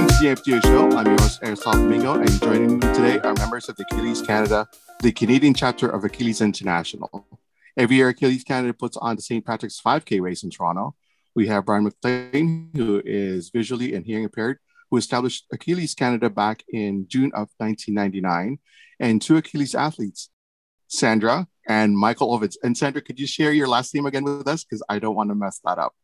Welcome to the AmpuTO Show. I'm your host, Aristotle Domingo, and joining me today are members of the Achilles Canada, the Canadian chapter of Achilles International. Every year, Achilles Canada puts on the St. Patrick's 5K race in Toronto. We have Brian McLean, who is visually and hearing impaired, who established Achilles Canada back in June of 1999, and two Achilles athletes, Sandra and Michael Ovitz. And Sandra, could you share your last name again with us? Because I don't want to mess that up.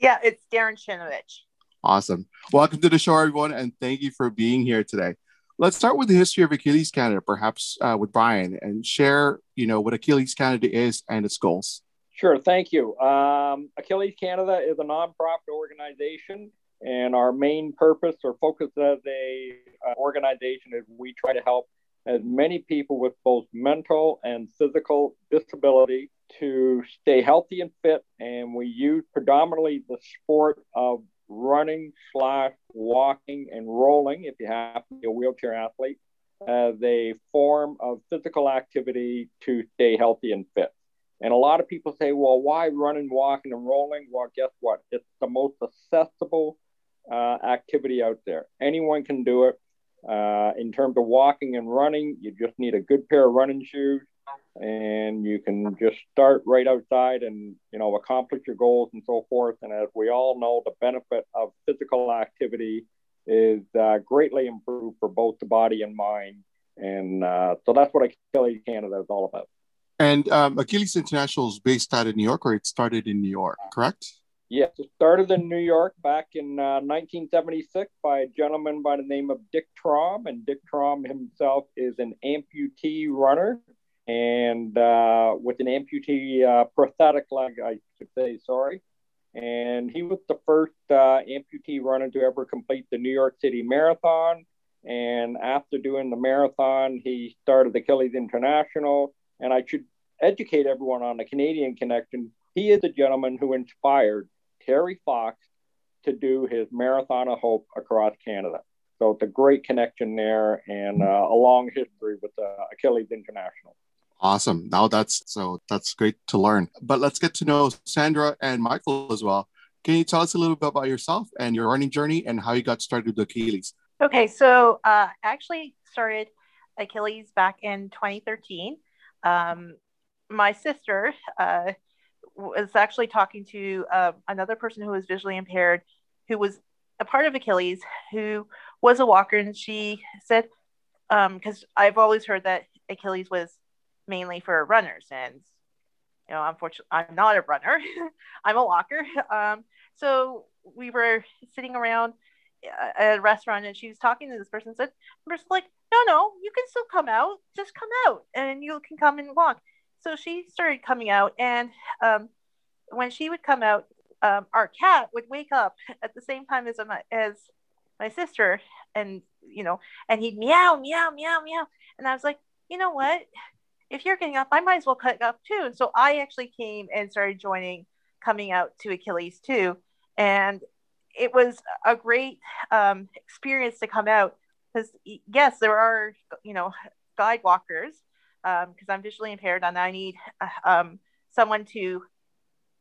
Yeah, it's Darren Chinovich. Awesome. Welcome to the show, everyone, and thank you for being here today. Let's start with the history of Achilles Canada, perhaps uh, with Brian, and share, you know, what Achilles Canada is and its goals. Sure, thank you. Um, Achilles Canada is a nonprofit organization, and our main purpose or focus as a uh, organization is we try to help as many people with both mental and physical disability to stay healthy and fit. And we use predominantly the sport of running slash walking and rolling, if you have to be a wheelchair athlete, as a form of physical activity to stay healthy and fit. And a lot of people say, well, why running, walking, and rolling? Well, guess what? It's the most accessible uh, activity out there. Anyone can do it. Uh, in terms of walking and running, you just need a good pair of running shoes, and you can just start right outside and you know accomplish your goals and so forth. And as we all know, the benefit of physical activity is uh, greatly improved for both the body and mind. And uh, so that's what Achilles Canada is all about. And um, Achilles International is based out of New York, or it started in New York, correct? Yes, it started in New York back in uh, 1976 by a gentleman by the name of Dick Traum. And Dick Traum himself is an amputee runner and uh, with an amputee uh, prosthetic leg, I should say, sorry. And he was the first uh, amputee runner to ever complete the New York City Marathon. And after doing the marathon, he started Achilles International. And I should educate everyone on the Canadian connection. He is a gentleman who inspired Terry Fox to do his Marathon of Hope across Canada. So it's a great connection there and uh, a long history with uh, Achilles International. Awesome. Now that's so that's great to learn. But let's get to know Sandra and Michael as well. Can you tell us a little bit about yourself and your running journey and how you got started with Achilles? Okay, so uh, I actually started Achilles back in 2013. Um, my sister uh, was actually talking to uh, another person who was visually impaired, who was a part of Achilles, who was a walker, and she said, because um, I've always heard that Achilles was mainly for runners, and you know, unfortunately, I'm not a runner. I'm a walker. Um, so we were sitting around at a restaurant, and she was talking to this person. Said, "The person like, no, no, you can still come out. Just come out, and you can come and walk." so she started coming out, and um, when she would come out, um, our cat would wake up at the same time as my as my sister, and you know, and he'd meow, meow, meow, meow, and I was like, you know what? If you're getting up, I might as well cut up too. And so I actually came and started joining, coming out to Achilles too, and it was a great um, experience to come out because yes, there are you know guide walkers because um, I'm visually impaired and I need uh, um, someone to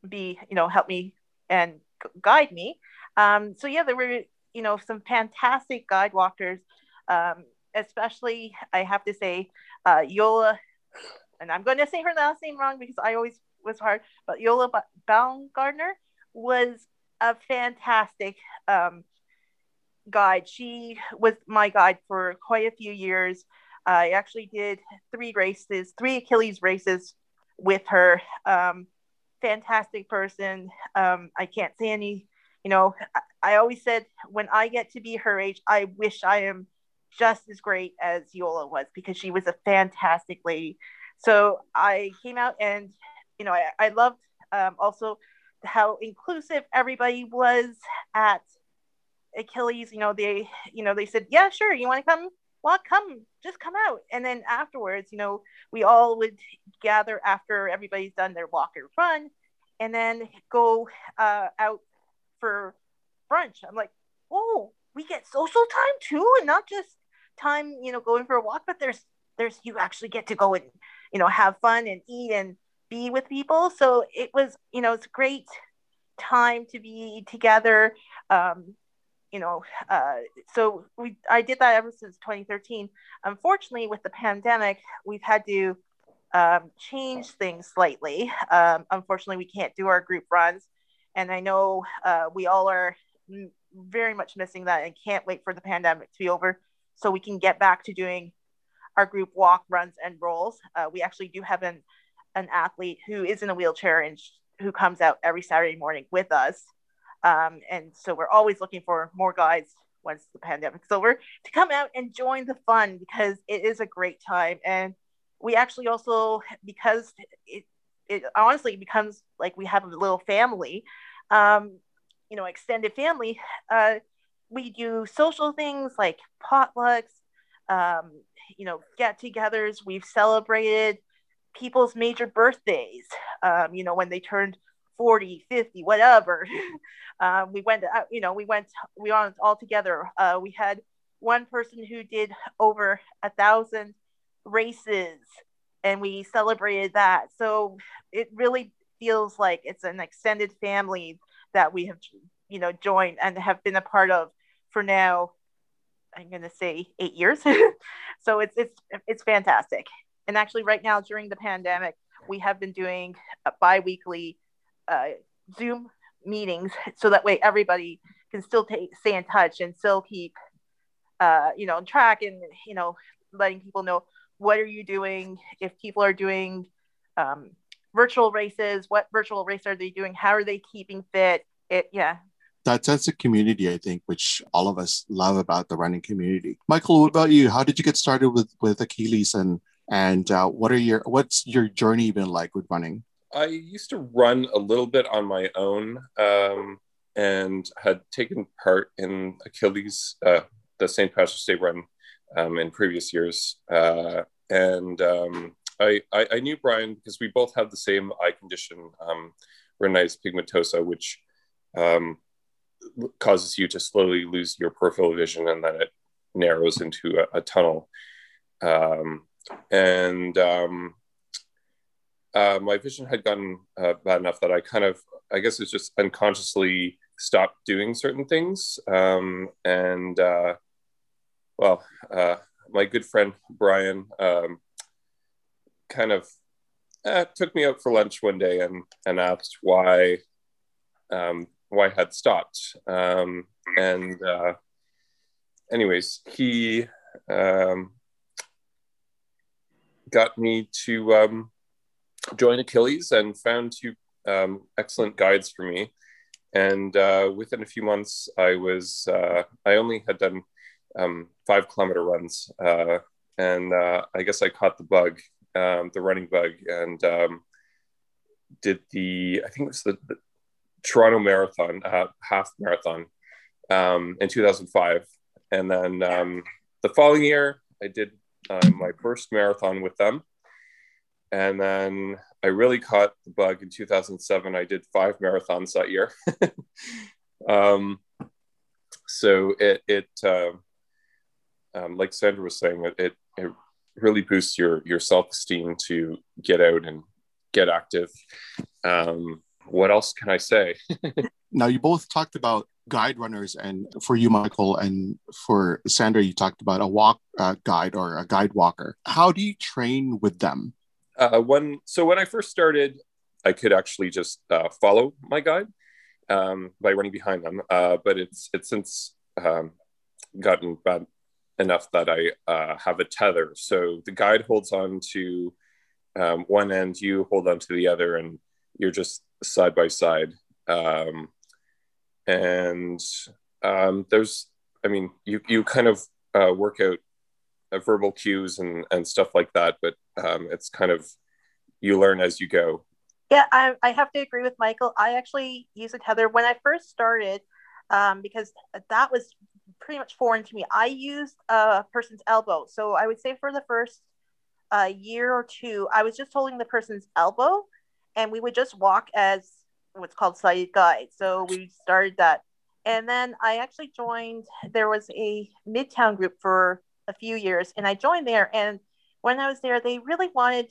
be, you know, help me and guide me. Um, so yeah, there were, you know, some fantastic guide walkers, um, especially I have to say, uh, Yola, and I'm going to say her last name wrong because I always was hard, but Yola Baumgardner was a fantastic um, guide. She was my guide for quite a few years. I actually did three races, three Achilles races with her. Um, fantastic person. Um, I can't say any, you know, I, I, always said when I get to be her age, I wish I am just as great as Yola was because she was a fantastic lady. So I came out and, you know, I, I loved um, also how inclusive everybody was at Achilles. You know, they, you know, they said, yeah, sure. You want to come well come just come out and then afterwards you know we all would gather after everybody's done their walk or run and then go uh, out for brunch i'm like oh we get social time too and not just time you know going for a walk but there's there's you actually get to go and you know have fun and eat and be with people so it was you know it's a great time to be together um, you know, uh, so we I did that ever since 2013. Unfortunately, with the pandemic, we've had to um, change things slightly. Um, unfortunately, we can't do our group runs, and I know uh, we all are very much missing that and can't wait for the pandemic to be over so we can get back to doing our group walk, runs, and rolls. Uh, we actually do have an an athlete who is in a wheelchair and sh- who comes out every Saturday morning with us. Um, and so we're always looking for more guys once the pandemic's over to come out and join the fun because it is a great time. And we actually also, because it, it honestly becomes like we have a little family, um, you know, extended family, uh, we do social things like potlucks, um, you know, get togethers. We've celebrated people's major birthdays, um, you know, when they turned 40 50 whatever. Uh, we went uh, you know we went we went all together. Uh, we had one person who did over a thousand races and we celebrated that. So it really feels like it's an extended family that we have you know joined and have been a part of for now i'm going to say eight years so it's it's it's fantastic and actually right now during the pandemic we have been doing bi-weekly uh, Zoom meetings so that way everybody can still stay in touch and still keep, uh, you know, track and, you know, letting people know what are you doing if people are doing um, virtual races, what virtual race are they doing? How are they keeping fit? It, yeah. That sense of community, I think, which all of us love about the running community. Michael, what about you? How did you get started with with Achilles, and and uh, what are your what's your journey been like with running? I used to run a little bit on my own um, and had taken part in Achilles, uh, the St. Patrick's Day run um, in previous years. Uh, and um, I, I, I, knew Brian because we both have the same eye condition, um, retinitis pigmentosa, which um, causes you to slowly lose your peripheral vision and then it narrows into a, a tunnel. Um, and um, uh, my vision had gotten uh, bad enough that I kind of, I guess it's just unconsciously stopped doing certain things. Um, and uh, well, uh, my good friend Brian um, kind of uh, took me out for lunch one day and, and asked why um, why had stopped. Um, and uh, anyways, he um, got me to um, joined Achilles and found two um, excellent guides for me. And uh, within a few months, I was uh, I only had done um, five kilometer runs, uh, and uh, I guess I caught the bug, um, the running bug, and did the I think it was the, the Toronto Marathon, uh, half marathon, um, in 2005, and then um, the following year I did uh, my first marathon with them and then I really caught the bug in 2007. I did five marathons that year. um, so it, it uh, um, like Sandra was saying, it, it, it really boosts your, your self-esteem to get out and get active. Um, what else can I say? now you both talked about guide runners and for you michael and for sandra you talked about a walk uh, guide or a guide walker how do you train with them uh, when so when I first started, I could actually just uh, follow my guide um, by running behind them. Uh, but it's it's since um, gotten bad enough that I uh, have a tether. So the guide holds on to um, one end, you hold on to the other, and you're just side by side. Um, and um, there's, I mean, you you kind of uh, work out uh, verbal cues and and stuff like that but um, it's kind of you learn as you go. Yeah I, I have to agree with michael. I actually use a tether. When i first started um, because that was pretty much foreign to me i used a person's elbow. So i would say for the first uh, year or two i was just holding the person's elbow and we would just walk as what's called sighted guide so we started that and then i actually joined there was a midtown group for a few years and I joined there. And when I was there, they really wanted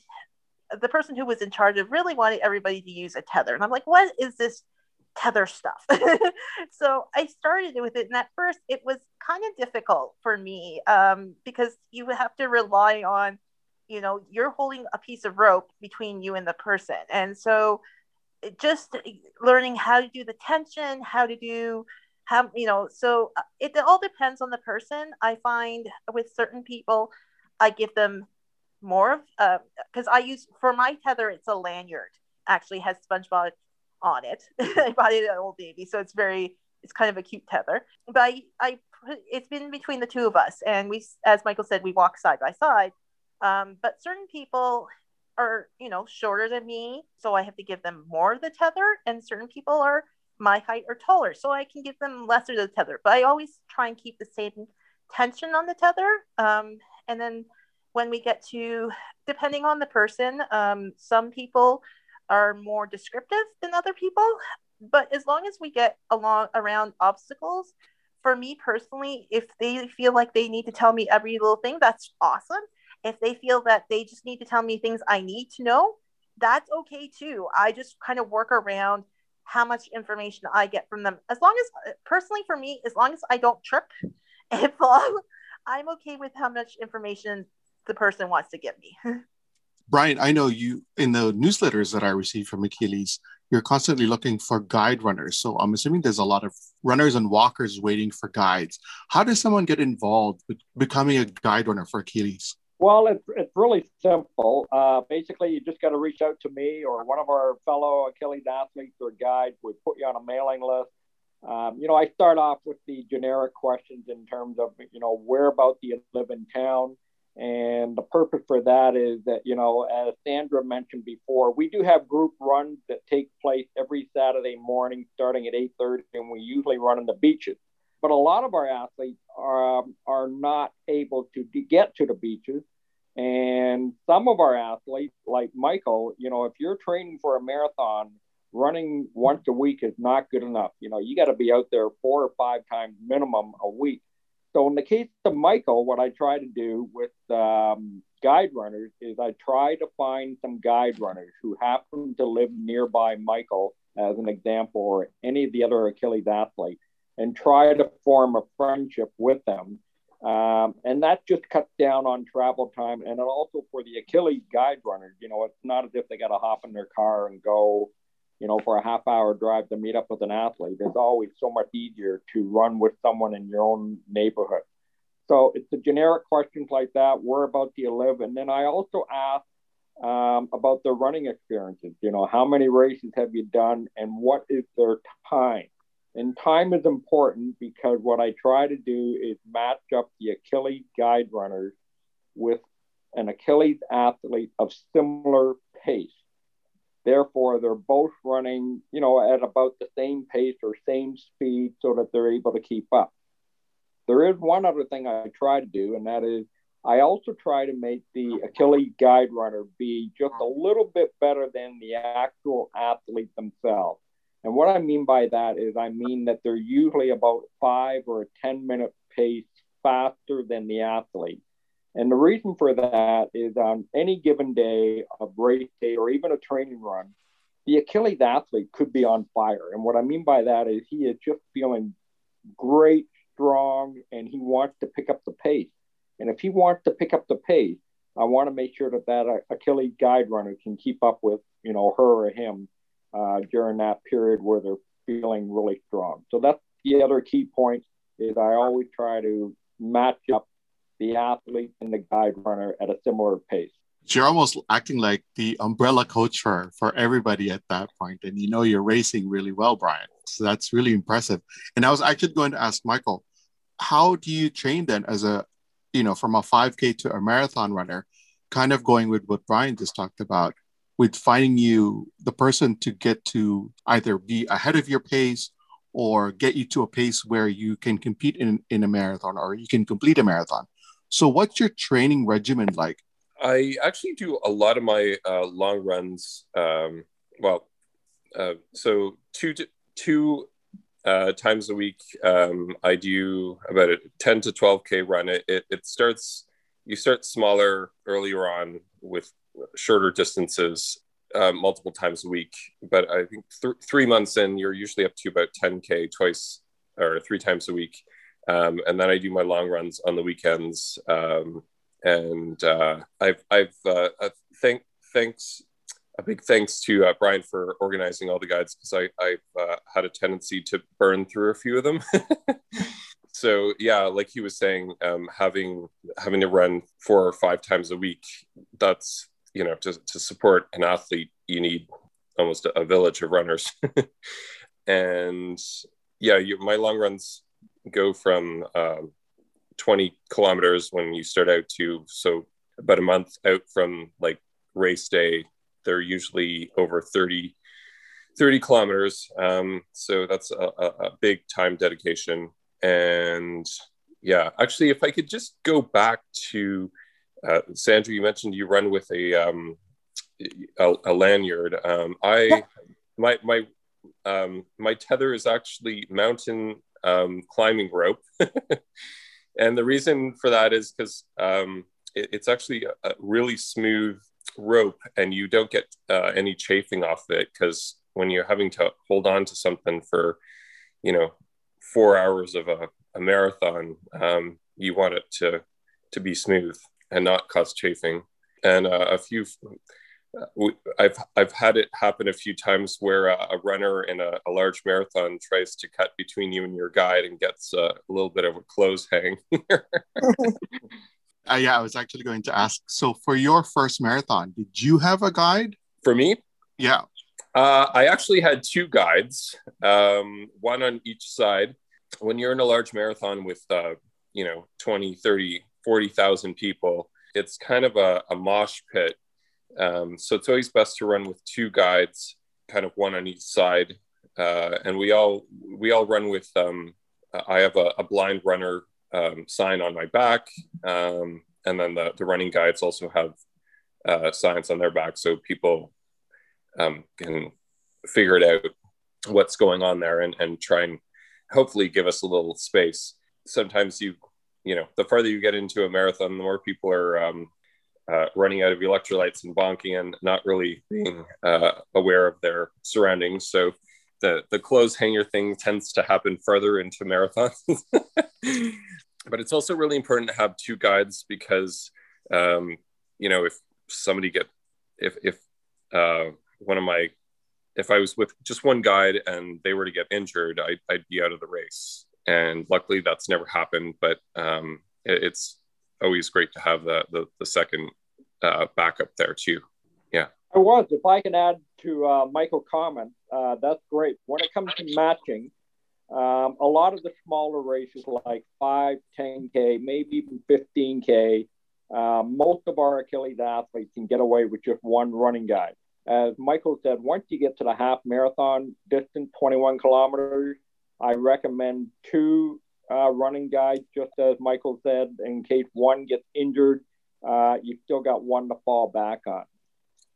the person who was in charge of really wanted everybody to use a tether. And I'm like, what is this tether stuff. so I started with it, and at first it was kind of difficult for me um, because you have to rely on, you know, you're holding a piece of rope between you and the person, and so just learning how to do the tension, how to do how you know so uh, it all depends on the person. I find with certain people i give them more of because uh, i use for my tether it's a lanyard actually has spongebob on it i bought it at old navy so it's very it's kind of a cute tether. But i i it's been between the two of us and we as michael said we walk side by side um, but certain people are you know shorter than me so i have to give them more of the tether and certain people are my height or taller, so I can give them lesser the tether. But I always try and keep the same tension on the tether. Um, and then when we get to, depending on the person, um, some people are more descriptive than other people. But as long as we get along around obstacles, for me personally, if they feel like they need to tell me every little thing, that's awesome. If they feel that they just need to tell me things I need to know, that's okay too. I just kind of work around how much information I get from them. As long as, personally, for me, as long as I don't trip and fall, I'm okay with how much information the person wants to give me. Brian, I know you in the newsletters that I receive from Achilles, you're constantly looking for guide runners. So I'm assuming there's a lot of runners and walkers waiting for guides. How does someone get involved with becoming a guide runner for Achilles? Well, it's, it's really simple. Uh, basically, you just got to reach out to me or one of our fellow Achilles athletes or guides. We put you on a mailing list. Um, you know, I start off with the generic questions in terms of, you know, whereabout do you live in town? And the purpose for that is that, you know, as Sandra mentioned before, we do have group runs that take place every Saturday morning starting at 8.30, and we usually run on the beaches. But a lot of our athletes are, um, are not able to get to the beaches and some of our athletes, like Michael, you know, if you're training for a marathon, running once a week is not good enough. You know, you got to be out there four or five times minimum a week. So in the case of Michael, what I try to do with um, guide runners is I try to find some guide runners who happen to live nearby Michael, as an example, or any of the other Achilles athletes, and try to form a friendship with them um, and that just cuts down on travel time. And also for the Achilles guide runners, you know, it's not as if they got to hop in their car and go, you know, for a half hour drive to meet up with an athlete. It's always so much easier to run with someone in your own neighborhood. So it's the generic questions like that. Where about do you live? And then I also ask um, about their running experiences. You know, how many races have you done and what is their time? And time is important because what I try to do is match up the Achilles guide runners with an Achilles athlete of similar pace. Therefore, they're both running, you know, at about the same pace or same speed so that they're able to keep up. There is one other thing I try to do, and that is I also try to make the Achilles guide runner be just a little bit better than the actual athlete themselves. And what I mean by that is I mean that they're usually about five or a 10 minute pace faster than the athlete. And the reason for that is on any given day of race day or even a training run, the Achilles athlete could be on fire. And what I mean by that is he is just feeling great, strong, and he wants to pick up the pace. And if he wants to pick up the pace, I want to make sure that that Achilles guide runner can keep up with, you know, her or him uh, during that period where they're feeling really strong. So that's the other key point is I always try to match up the athlete and the guide runner at a similar pace. So you're almost acting like the umbrella coach for, for everybody at that point. And you know you're racing really well, Brian. So that's really impressive. And I was actually going to ask Michael, how do you train then as a, you know, from a 5K to a marathon runner, kind of going with what Brian just talked about? With finding you the person to get to either be ahead of your pace or get you to a pace where you can compete in, in a marathon or you can complete a marathon. So, what's your training regimen like? I actually do a lot of my uh, long runs. Um, well, uh, so two two uh, times a week, um, I do about a 10 to 12k run. It, it, it starts you start smaller earlier on with shorter distances uh, multiple times a week. But I think th- three months in, you're usually up to about 10k twice or three times a week. Um, and then I do my long runs on the weekends. Um, and uh, I've I've uh, thank thanks a big thanks to uh, Brian for organizing all the guides because I I've uh, had a tendency to burn through a few of them. so yeah, like he was saying, um, having having to run four or five times a week, that's you know to to support an athlete, you need almost a, a village of runners. and yeah, you, my long runs go from um, 20 kilometers when you start out to so about a month out from like race day they're usually over 30 30 kilometers um, so that's a, a, big time dedication and yeah actually if i could just go back to uh, sandra you mentioned you run with a um, a, a, lanyard. Um, i yeah. my my um, my tether is actually mountain um, climbing rope. And the reason for that is because um, it, it's actually a, really smooth rope and you don't get uh, any chafing off of it because when you're having to hold on to something for you know four hours of a, a marathon um, you want it to to be smooth and not cause chafing and uh, a few I've I've had it happen a few times where a, a runner in a, a, large marathon tries to cut between you and your guide and gets a, little bit of a clothes hang. uh, yeah, I was actually going to ask. So, for your first marathon, did you have a guide? For me? Yeah. Uh, I actually had two guides, um, one on each side. When you're in a large marathon with, uh, you know, 20, 30, 40,000 people, it's kind of a, a mosh pit um, so it's always best to run with two guides, kind of one on each side. Uh, and we all we all run with. Um, I have a, a blind runner um, sign on my back, um, and then the, the running guides also have uh, signs on their back, so people um, can figure it out what's going on there and, and try and hopefully give us a little space. Sometimes you you know the farther you get into a marathon, the more people are um, uh, running out of electrolytes and bonking and not really being uh, aware of their surroundings. So the the clothes hanger thing tends to happen further into marathons. but it's also really important to have two guides because um, you know if somebody get if if uh, one of my if I was with just one guide and they were to get injured, I'd, I'd be out of the race. And luckily, that's never happened. But um, it, it's always great to have the the, the second uh, backup there too. Yeah. I was. If I can add to uh, Michael comment, uh, that's great. When it comes to matching, um, a lot of the smaller races like 5, 10K, maybe even 15K, uh, most of our Achilles athletes can get away with just one running guide. As Michael said, once you get to the half marathon distance, 21 kilometers, I recommend two uh, running guides, just as Michael said, in case one gets injured, uh, you still got one to fall back on.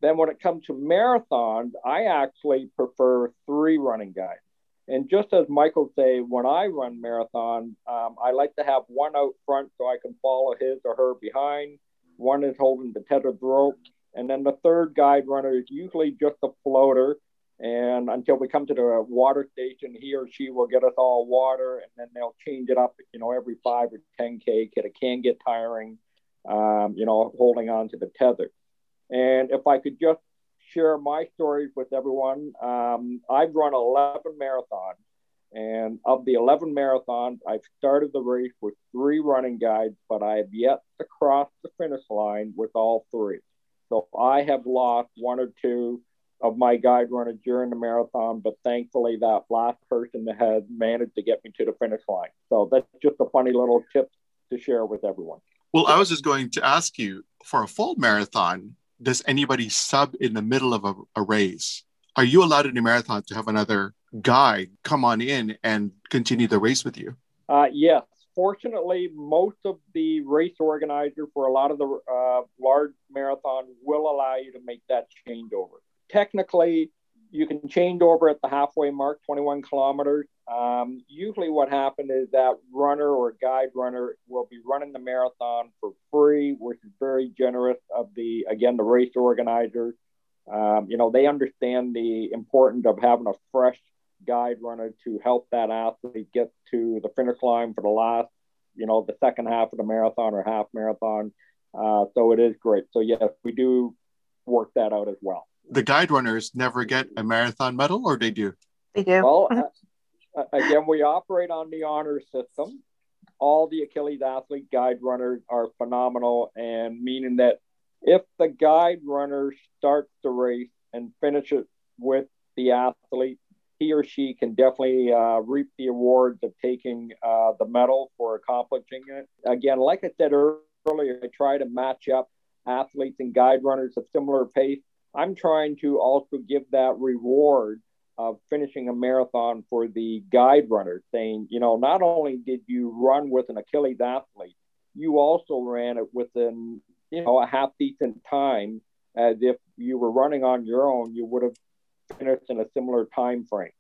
Then when it comes to marathons, I actually prefer three running guides. And just as Michael say, when I run marathon, um, I like to have one out front so I can follow his or her behind. One is holding the tethered rope, and then the third guide runner is usually just a floater and until we come to the water station, he or she will get us all water, and then they'll change it up, you know, every five or 10K. It can get tiring, um, you know, holding on to the tether. And if I could just share my stories with everyone, um, I've run 11 marathons. And of the 11 marathons, I've started the race with three running guides, but I have yet to cross the finish line with all three. So I have lost one or two of my guide runner during the marathon, but thankfully that last person had managed to get me to the finish line. So that's just a funny little tip to share with everyone. Well, I was just going to ask you for a full marathon, does anybody sub in the middle of a, a race? Are you allowed in a marathon to have another guide come on in and continue the race with you? Uh, yes. Fortunately, most of the race organizer for a lot of the uh, large marathons will allow you to make that changeover technically, you can change over at the halfway mark, 21 kilometers. Um, usually, what happens is that runner or guide runner will be running the marathon for free, which is very generous of the again the race organizers. Um, you know, they understand the importance of having a fresh guide runner to help that athlete get to the finish line for the last, you know, the second half of the marathon or half marathon. Uh, so it is great. So yes, we do work that out as well. The guide runners never get a marathon medal, or they do? They do. Well, uh, again, we operate on the honor system. All the Achilles athlete guide runners are phenomenal, and meaning that if the guide runner starts the race and finishes with the athlete, he or she can definitely uh, reap the awards of taking uh, the medal for accomplishing it. Again, like I said earlier, I try to match up athletes and guide runners of similar pace. I'm trying to also give that reward of finishing a marathon for the guide runner, saying, you know, not only did you run with an Achilles athlete, you also ran it within, you know, a half decent time as if you were running on your own, you would have finished in a similar time frame.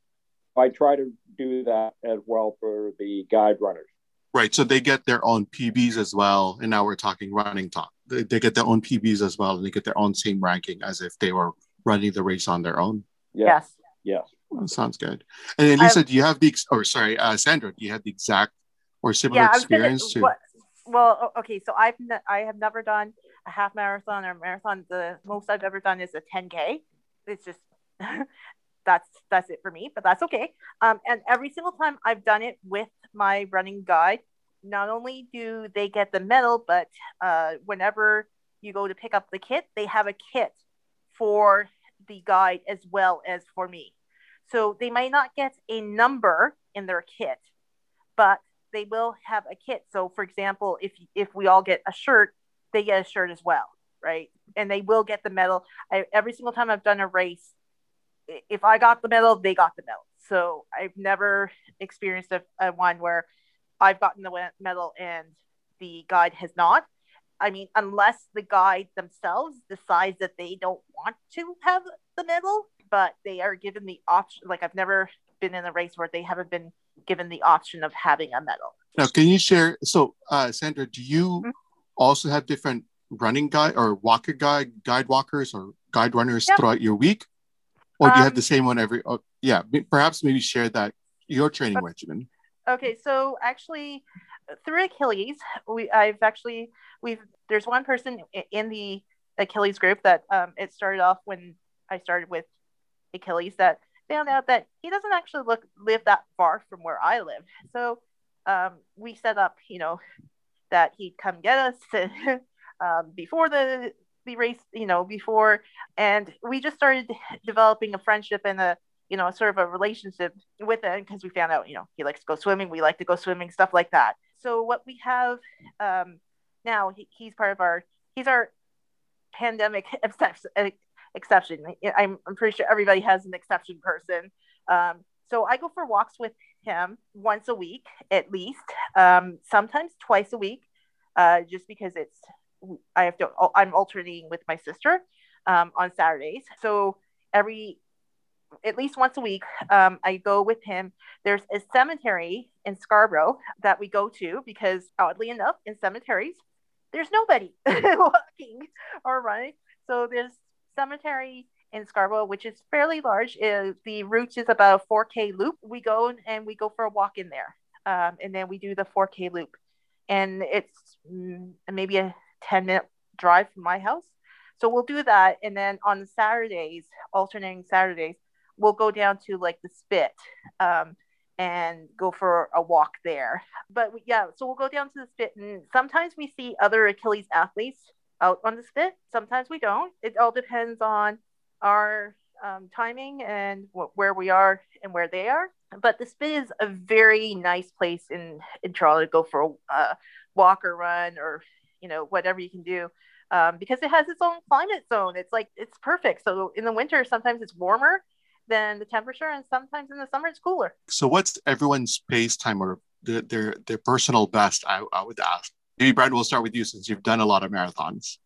I try to do that as well for the guide runners. Right. So they get their own PBs as well. And now we're talking running talk. They, they get their own PBs as well, and they get their own same ranking as if they were running the race on their own. Yes. Yes. That sounds good. And then Lisa, do you have the, or sorry, uh, Sandra, do you have the exact or similar yeah, experience gonna, too? Well, okay. So I've, ne- I have never done a half marathon or marathon. The most I've ever done is a 10K. It's just, that's, that's it for me, but that's okay. Um, and every single time I've done it with my running guide, not only do they get the medal, but uh, whenever you go to pick up the kit, they have a kit for the guide as well as for me. So they might not get a number in their kit, but they will have a kit. So for example, if if we all get a shirt, they get a shirt as well, right? And they will get the medal. I, every single time I've done a race, if I got the medal, they got the medal. So I've never experienced a, a one where I've gotten the medal and the guide has not. I mean, unless the guide themselves decides that they don't want to have the medal, but they are given the option. Like I've never been in a race where they haven't been given the option of having a medal. Now, can you share? So, uh, Sandra, do you mm-hmm. also have different running guide or walker guide, guide walkers or guide runners yeah. throughout your week, or do you um, have the same one every? Oh, yeah, perhaps maybe share that your training okay. regimen. Okay, so actually, through Achilles, we I've actually we've there's one person in the Achilles group that um, it started off when I started with Achilles that found out that he doesn't actually look live that far from where I live. So um, we set up, you know, that he'd come get us um, before the the race, you know, before, and we just started developing a friendship and a you know sort of a relationship with it because we found out you know he likes to go swimming, we like to go swimming, stuff like that. So what we have um, now, he, he's part of our he's our pandemic exception. I'm, I'm pretty sure everybody has an exception person. Um, so I go for walks with him once a week at least, um, sometimes twice a week, uh, just because it's I have to I'm alternating with my sister um, on Saturdays. So every at least once a week, um, I go with him. There's a cemetery in Scarborough that we go to because, oddly enough, in cemeteries, there's nobody walking or running. So there's cemetery in Scarborough, which is fairly large. Uh, the route is about a 4K loop. We go and we go for a walk in there, um, and then we do the 4K loop, and it's mm, maybe a 10 minute drive from my house. So we'll do that, and then on Saturdays, alternating Saturdays, we'll go down to like the Spit. Um, and go for a walk there. But yeah, so we'll go down to the spit, and sometimes we see other Achilles athletes out on the spit. Sometimes we don't. It all depends on our um, timing and wh- where we are and where they are. But the spit is a very nice place in in Toronto to go for a uh, walk or run or you know whatever you can do. Um, because it has its own climate zone. It's like it's perfect. So in the winter, sometimes it's warmer than the temperature, and sometimes in the summer it's cooler. So what's everyone's pace time or their their, their personal best? I, I would ask. Maybe Brad, we'll start with you since you've done a lot of marathons.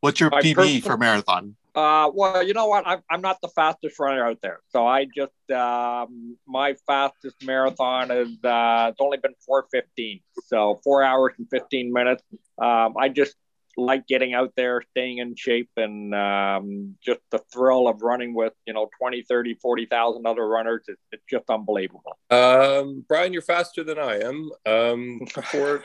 What's your My PB personal, for marathon? Uh, well, you know what? I'm, I'm not the fastest runner out there. So I just, um, my fastest marathon is, uh, it's only been 415. So four hours and 15 minutes. Um, I just like getting out there, staying in shape, and um, just the thrill of running with, you know, 20, 30, 40,000 other runners. It's, it's just unbelievable. Um, Brian, you're faster than I am. Um, for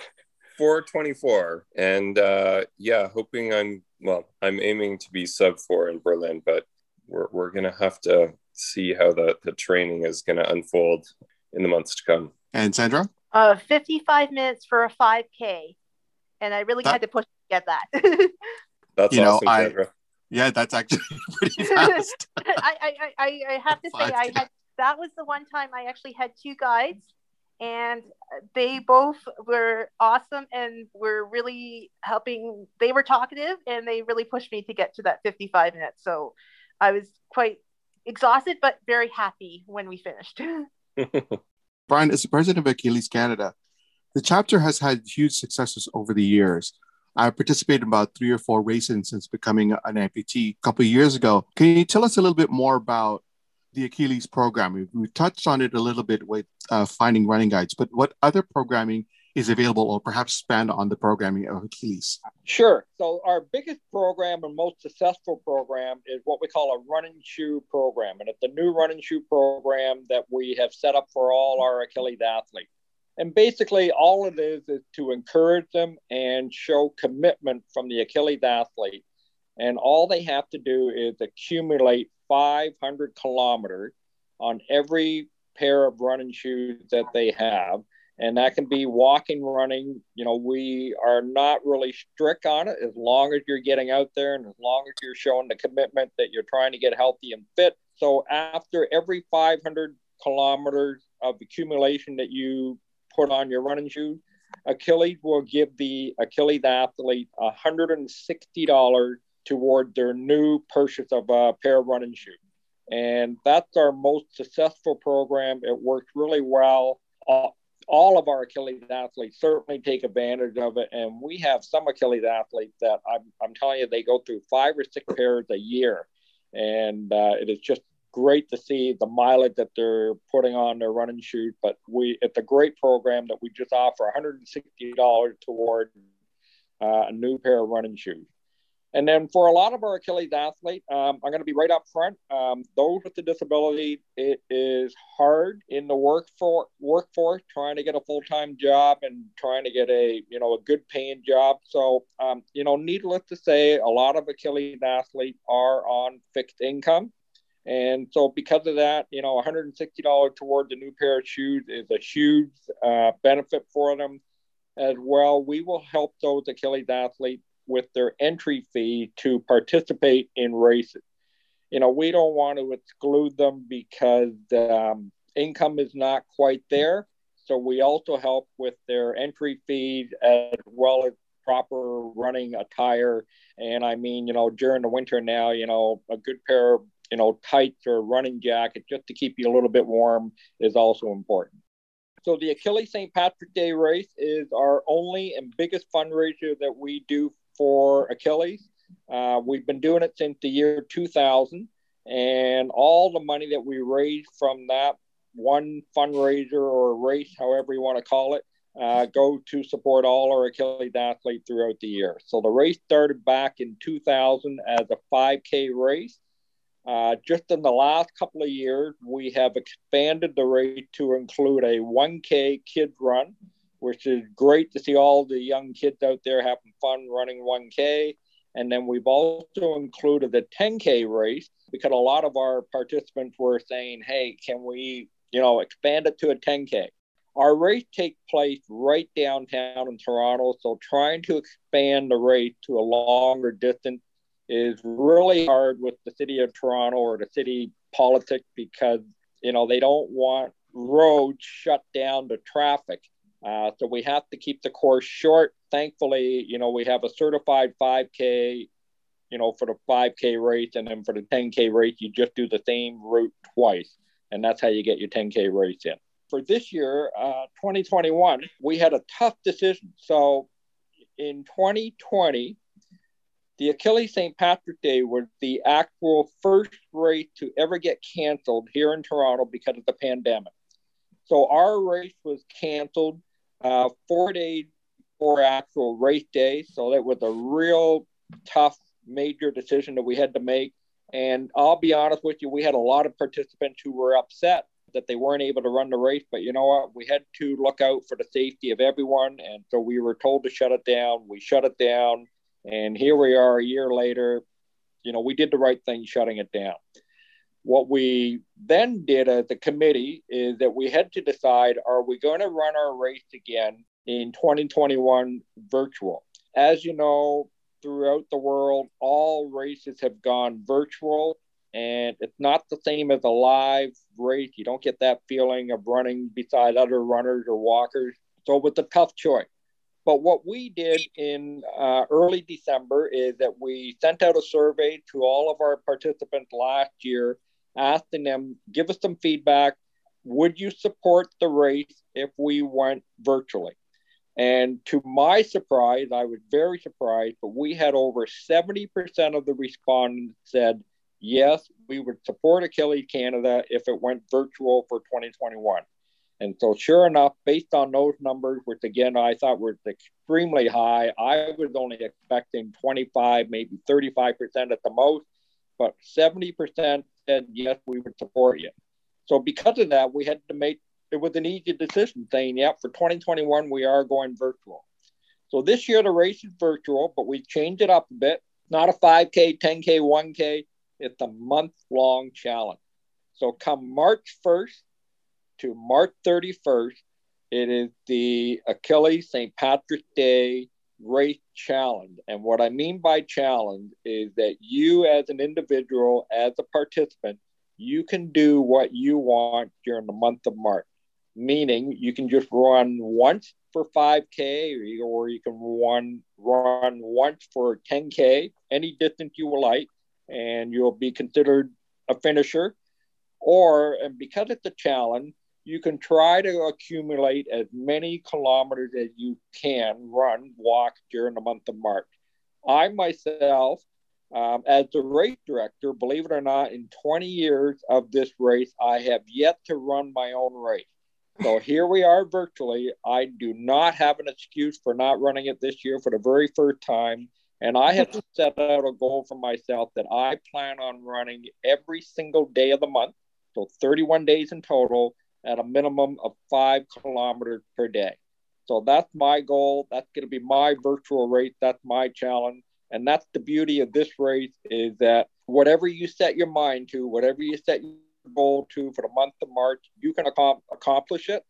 424. And uh, yeah, hoping I'm, well, I'm aiming to be sub four in Berlin, but we're, we're going to have to see how the, the training is going to unfold in the months to come. And Sandra? Uh, 55 minutes for a 5K. And I really that, had to push to get that. that's you awesome, know, I, Sandra. Yeah, that's actually pretty fast. I, I, I, I have to say, I had that was the one time I actually had two guides and they both were awesome and were really helping they were talkative and they really pushed me to get to that 55 minutes so i was quite exhausted but very happy when we finished brian as the president of achilles canada the chapter has had huge successes over the years I participated in about three or four races since becoming an amputee a couple of years ago. Can you tell us a little bit more about the Achilles program? We, we touched on it a little bit with uh, finding running guides, but what other programming is available or perhaps expand on the programming of Achilles? Sure. So our biggest program and most successful program is what we call a running shoe program. And it's a new running shoe program that we have set up for all our Achilles athletes. And basically all it is is to encourage them and show commitment from the Achilles athlete. And all they have to do is accumulate 500 kilometers on every pair of running shoes that they have. And that can be walking, running. You know, we are not really strict on it as long as you're getting out there and as long as you're showing the commitment that you're trying to get healthy and fit. So after every 500 kilometers of accumulation that you put on your running shoes, Achilles will give the Achilles athlete $160 toward their new purchase of a pair of running shoes. And that's our most successful program. It works really well. Uh, all of our Achilles athletes certainly take advantage of it. And we have some Achilles athletes that I'm, I'm telling you, they go through five or six pairs a year. And uh, it is just great to see the mileage that they're putting on their running shoes. But we, it's a great program that we just offer $160 toward uh, a new pair of running shoes. And then for a lot of our Achilles athletes, um, I'm going to be right up front. Um, those with the disability, it is hard in the work for, workforce trying to get a full time job and trying to get a you know a good paying job. So um, you know, needless to say, a lot of Achilles athletes are on fixed income. And so, because of that, you know, $160 towards a new pair of shoes is a huge uh, benefit for them as well. We will help those Achilles athletes with their entry fee to participate in races. You know, we don't want to exclude them because um, income is not quite there. So we also help with their entry fees as well as proper running attire. And I mean, you know, during the winter now, you know, a good pair of, you know, tights or running jacket just to keep you a little bit warm is also important. So the Achilles St. Patrick Day race is our only and biggest fundraiser that we do for Achilles. Uh, we've been doing it since the year 2000, and all the money that we raise from that one fundraiser or race, however you want to call it, uh, go to support all our Achilles athletes throughout the year. So the race started back in 2000 as a 5K race. Uh, just in the last couple of years, we have expanded the race to include a 1K kids run, which is great to see all the young kids out there having fun running 1K. And then we've also included the 10K race because a lot of our participants were saying, hey, can we, you know, expand it to a 10K? Our race takes place right downtown in Toronto. So trying to expand the race to a longer distance is really hard with the city of Toronto or the city politics because, you know, they don't want roads shut down to traffic. Uh, so we have to keep the course short. Thankfully, you know, we have a certified 5K, you know, for the 5K race. And then for the 10K race, you just do the same route twice. And that's how you get your 10K race in. For this year, uh, 2021, we had a tough decision. So in 2020, the Achilles St. Patrick Day was the actual first race to ever get canceled here in Toronto because of the pandemic. So our race was canceled uh, four days before actual race day. So that was a real tough, major decision that we had to make. And I'll be honest with you, we had a lot of participants who were upset that they weren't able to run the race. But you know what? We had to look out for the safety of everyone. And so we were told to shut it down. We shut it down. And here we are a year later. You know, we did the right thing shutting it down. What we then did as a committee is that we had to decide are we going to run our race again in 2021 virtual? As you know, throughout the world, all races have gone virtual, and it's not the same as a live race. You don't get that feeling of running beside other runners or walkers. So it was a tough choice. But what we did in uh, early December is that we sent out a survey to all of our participants last year, asking them, give us some feedback. Would you support the race if we went virtually? And to my surprise, I was very surprised, but we had over 70% of the respondents said, yes, we would support Achilles Canada if it went virtual for 2021. And so, sure enough, based on those numbers, which again I thought were extremely high, I was only expecting 25, maybe 35% at the most, but 70% said, yes, we would support you. So, because of that, we had to make it was an easy decision saying, yep, for 2021, we are going virtual. So, this year the race is virtual, but we changed it up a bit. Not a 5K, 10K, 1K, it's a month long challenge. So, come March 1st, to March 31st. It is the Achilles St. Patrick's Day Race Challenge. And what I mean by challenge is that you, as an individual, as a participant, you can do what you want during the month of March. Meaning, you can just run once for 5K, or you can run run once for 10K, any distance you will like, and you'll be considered a finisher. Or, and because it's a challenge, you can try to accumulate as many kilometers as you can run, walk during the month of March. I myself, um, as the race director, believe it or not, in 20 years of this race, I have yet to run my own race. So here we are virtually. I do not have an excuse for not running it this year for the very first time. And I have set out a goal for myself that I plan on running every single day of the month. So 31 days in total at a minimum of five kilometers per day. So that's my goal. That's going to be my virtual race. That's my challenge. And that's the beauty of this race is that whatever you set your mind to, whatever you set your goal to for the month of March, you can ac- accomplish it.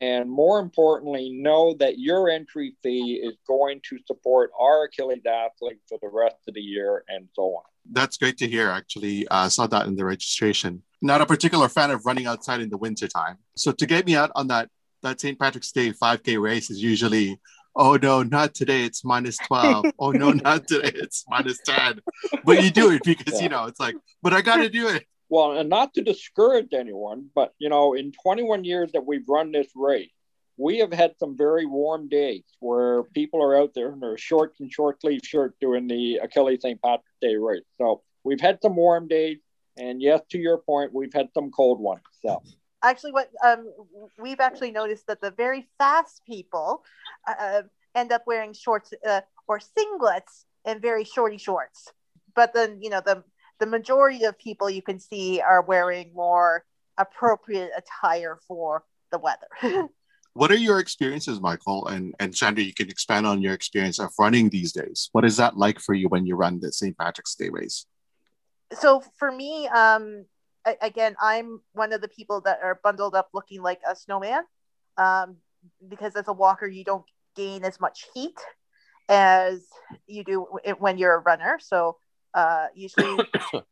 And more importantly, know that your entry fee is going to support our Achilles athlete for the rest of the year and so on. That's great to hear, actually. I uh, saw that in the registration not a particular fan of running outside in the wintertime. So to get me out on that that St. Patrick's Day 5K race is usually, oh no, not today, it's minus 12. oh no, not today, it's minus 10. But you do it because yeah. you know it's like, but I gotta do it. Well, and not to discourage anyone, but you know, in 21 years that we've run this race, we have had some very warm days where people are out there in their shorts and short sleeve shirt doing the Achilles St. Patrick's Day race. So we've had some warm days. And yes, to your point, we've had some cold ones. So actually, what um, we've actually noticed that the very fast people uh, end up wearing shorts uh, or singlets and very shorty shorts. But then you know the the majority of people you can see are wearing more appropriate attire for the weather. what are your experiences, Michael and and Chandra? You can expand on your experience of running these days. What is that like for you when you run the St. Patrick's Day race? So for me, um, again, I'm one of the people that are bundled up looking like a snowman, um, because as a walker, you don't gain as much heat as you do when you're a runner. So uh, usually,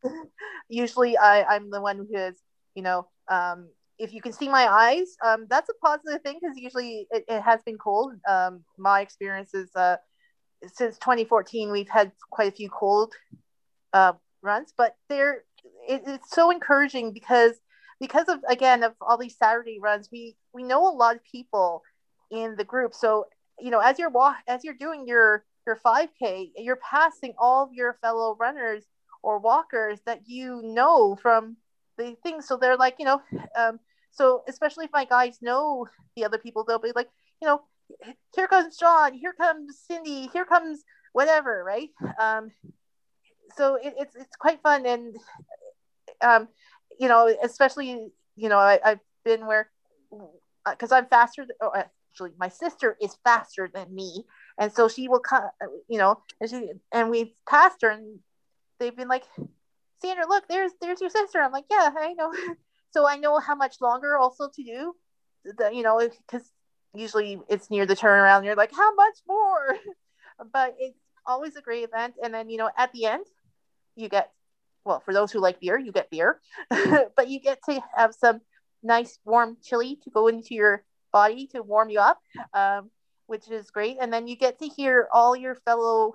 usually I, I'm the one who is, you know, um, if you can see my eyes, um, that's a positive thing because usually it, it, has been cold. Um, my experience is uh, since 2014, we've had quite a few cold uh, runs, but they're it, it's so encouraging because because of again of all these Saturday runs, we we know a lot of people in the group. So you know, as you're walk as you're doing your your 5K, you're passing all of your fellow runners or walkers that you know from the thing. So they're like, you know, um, so especially if my guys know the other people, they'll be like, you know, here comes John, here comes Cindy, here comes whatever, right? Um, so it, it's it's quite fun, and um, you know, especially you know, I, have been where because I'm faster. Than, oh, actually, my sister is faster than me, and so she will come. You know, and she and we've passed her, and they've been like, Sandra, look, there's there's your sister. I'm like, yeah, I know. so I know how much longer also to do. The, you know, because usually it's near the turnaround. You're like, how much more? but it's always a great event. And then you know, at the end, you get well for those who like beer, you get beer, but you get to have some nice warm chili to go into your body to warm you up, um, which is great. And then you get to hear all your fellow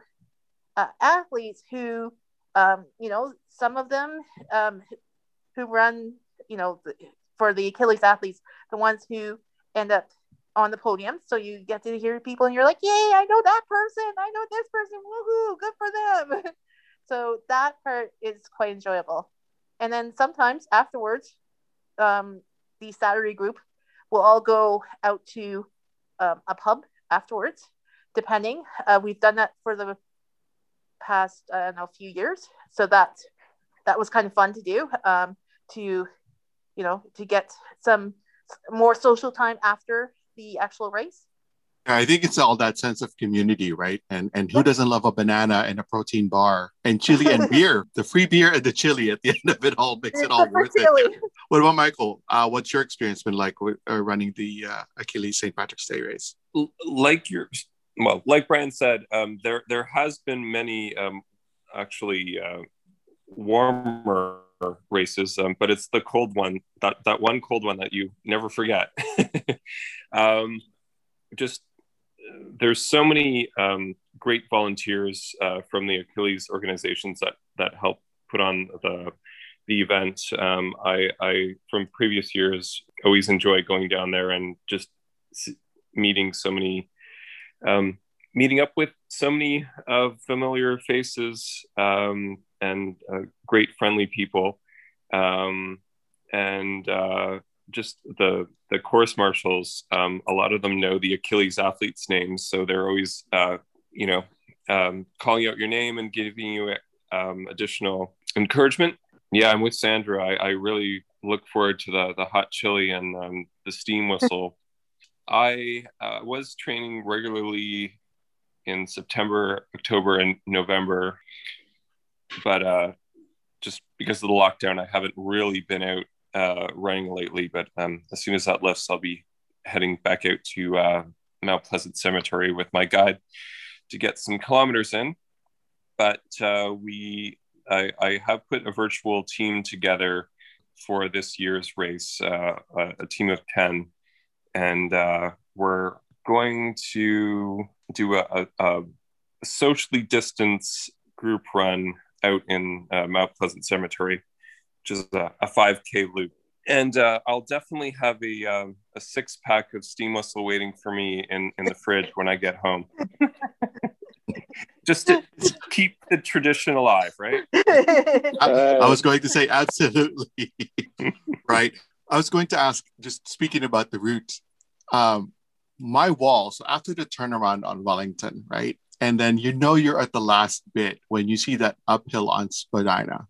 uh, athletes who, um, you know, some of them um, who run, you know, for the Achilles athletes, the ones who end up on the podium. So you get to hear people and you're like, yay, I know that person. I know this person. Woohoo, good for them. so that part is quite enjoyable. And then sometimes afterwards, um, the Saturday group will all go out to um, a pub afterwards, depending. Uh, we've done that for the past, I don't know, few years. So that that was kind of fun to do. Um, to, you know, to get some more social time after the actual race. I think it's all that sense of community, right? And and who doesn't love a banana and a protein bar and chili and beer? The free beer and the chili at the end of it all makes it all worth it. What about Michael? Uh, what's your experience been like with, uh, running the uh, Achilles St. Patrick's Day race? Like your, well, like Brian said, um, there there has been many um, actually uh, warmer races, um, but it's the cold one that that one cold one that you never forget. um, just there's so many um, great volunteers uh, from the Achilles organizations that that help put on the the event. Um, I, I from previous years always enjoy going down there and just meeting so many um, meeting up with so many uh, familiar faces um, and uh, great friendly people. Um, and uh, just the the course marshals um, a lot of them know the achilles athletes names so they're always uh, you know um, calling out your name and giving you um, additional encouragement. Yeah i'm with sandra. I, I, really look forward to the the hot chili and um, the steam whistle. I uh, was training regularly in september october and november but uh, just because of the lockdown i haven't really been out uh, running lately, but um, as soon as that lifts, I'll be heading back out to uh, Mount Pleasant Cemetery with my guide to get some kilometers in. But uh, we, I, I, have put a virtual team together for this year's race, uh, a, a, team of 10. And uh, we're going to do a, a, a socially distanced group run out in uh, Mount Pleasant Cemetery which is a, a 5K loop. And uh, I'll definitely have a, um, a six pack of steam whistle waiting for me in, in the fridge when I get home. Just to keep the tradition alive, right? I, I was going to say, absolutely. right. I was going to ask, just speaking about the route, um, my wall. So after the turnaround on Wellington, right? And then you know you're at the last bit when you see that uphill on Spadina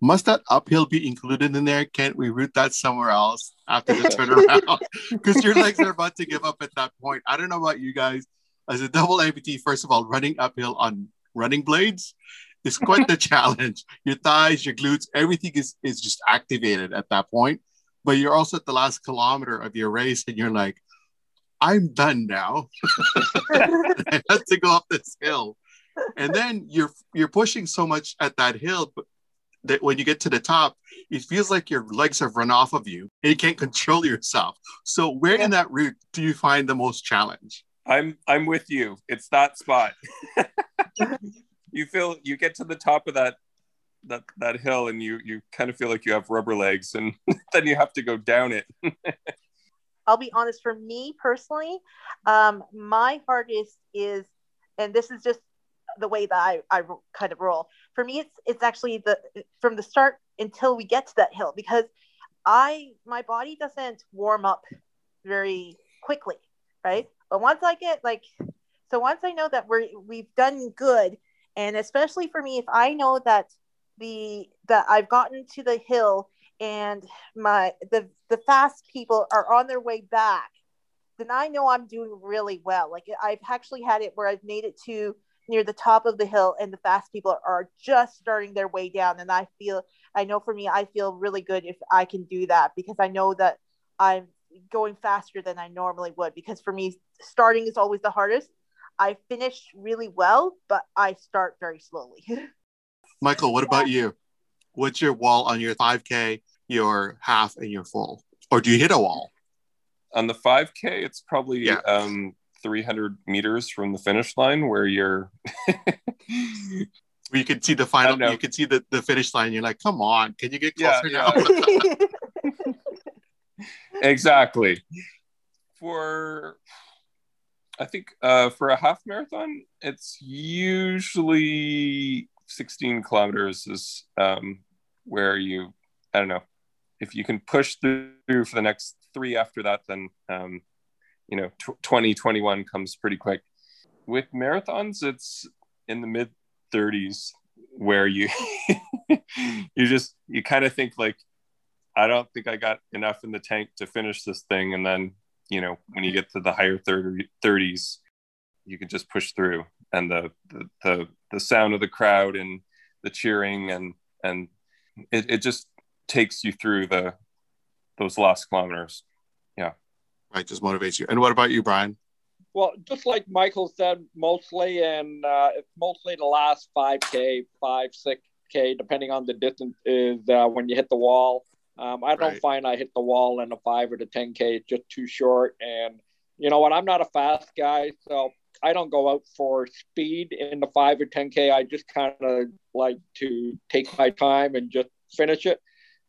must that uphill be included in there? Can't we route that somewhere else after the turnaround? Because your legs are about to give up at that point. I don't know about you guys. As a double amputee, first of all, running uphill on running blades is quite the challenge. Your thighs, your glutes, everything is, is just activated at that point. But you're also at the last kilometer of your race and you're like, I'm done now. I have to go up this hill. And then you're you're pushing so much at that hill, but that when you get to the top, it feels like your legs have run off of you and you can't control yourself. So where yeah. in that route do you find the most challenge? I'm I'm with you. It's that spot. you feel you get to the top of that that that hill and you you kind of feel like you have rubber legs and then you have to go down it. I'll be honest for me personally, um, my hardest is and this is just the way that I, I kind of roll. For me, it's it's actually the from the start until we get to that hill because I my body doesn't warm up very quickly, right? But once I get like, so once I know that we're we've done good, and especially for me, if I know that the that I've gotten to the hill and my the the fast people are on their way back, then I know I'm doing really well. Like I've actually had it where I've made it to near the top of the hill and the fast people are just starting their way down and I feel I know for me I feel really good if I can do that because I know that I'm going faster than I normally would because for me starting is always the hardest. I finish really well, but I start very slowly. Michael, what about you? What's your wall on your 5K, your half, and your full? Or do you hit a wall? On the 5K, it's probably yeah. um, 300 meters from the finish line where you're. you can see the final, you can see the, the finish line. You're like, come on, can you get closer yeah, yeah. now? exactly. For I think uh, for a half marathon, it's usually 16 kilometers is um, where you, I don't know, if you can push through for the next three after that, then, um, you know, tw- 20, 21 comes pretty quick. With marathons, it's in the mid 30s where you, you just, you kind of think like, I don't think I got enough in the tank to finish this thing. And then, you know, when you get to the higher 30, 30s, you can just push through and the, the, the the sound of the crowd and the cheering and and it, it just takes you through the those last kilometers. Yeah. Right just motivates you. And what about you brian? Well just like michael said mostly and uh, it's mostly the last 5k 5 6k depending on the distance is uh, when you hit the wall. Um, i don't right. find i hit the wall in a 5 or the 10k it's just too short. And you know what i'm not a fast guy so I don't go out for speed in the five or 10K. I just kind of like to take my time and just finish it.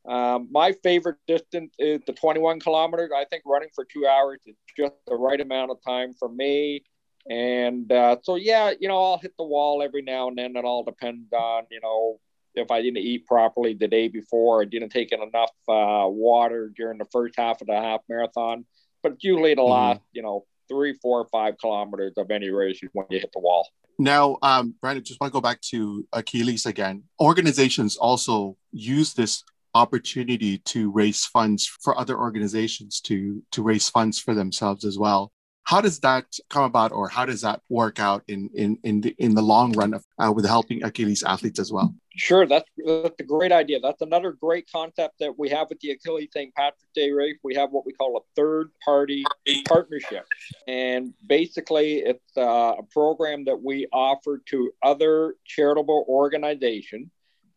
Um, my favorite distance is the 21 kilometers. I think running for two hours is just the right amount of time for me. And uh, so, yeah, you know, I'll hit the wall every now and then. It all depends on, you know, if I didn't eat properly the day before, I didn't take in enough uh, water during the first half of the half marathon. But usually the mm-hmm. last, you know, three, four, five kilometers of any race when you hit the wall. Now, um, Brandon, just want to go back to Achilles again. Organizations also use this opportunity to raise funds for other organizations to to raise funds for themselves as well. How does that come about, or how does that work out in in in the in the long run of, uh, with helping Achilles athletes as well? Sure, that's that's a great idea. That's another great concept that we have with the Achilles St. Patrick's Day race. We have what we call a third party partnership, and basically it's uh, a program that we offer to other charitable organizations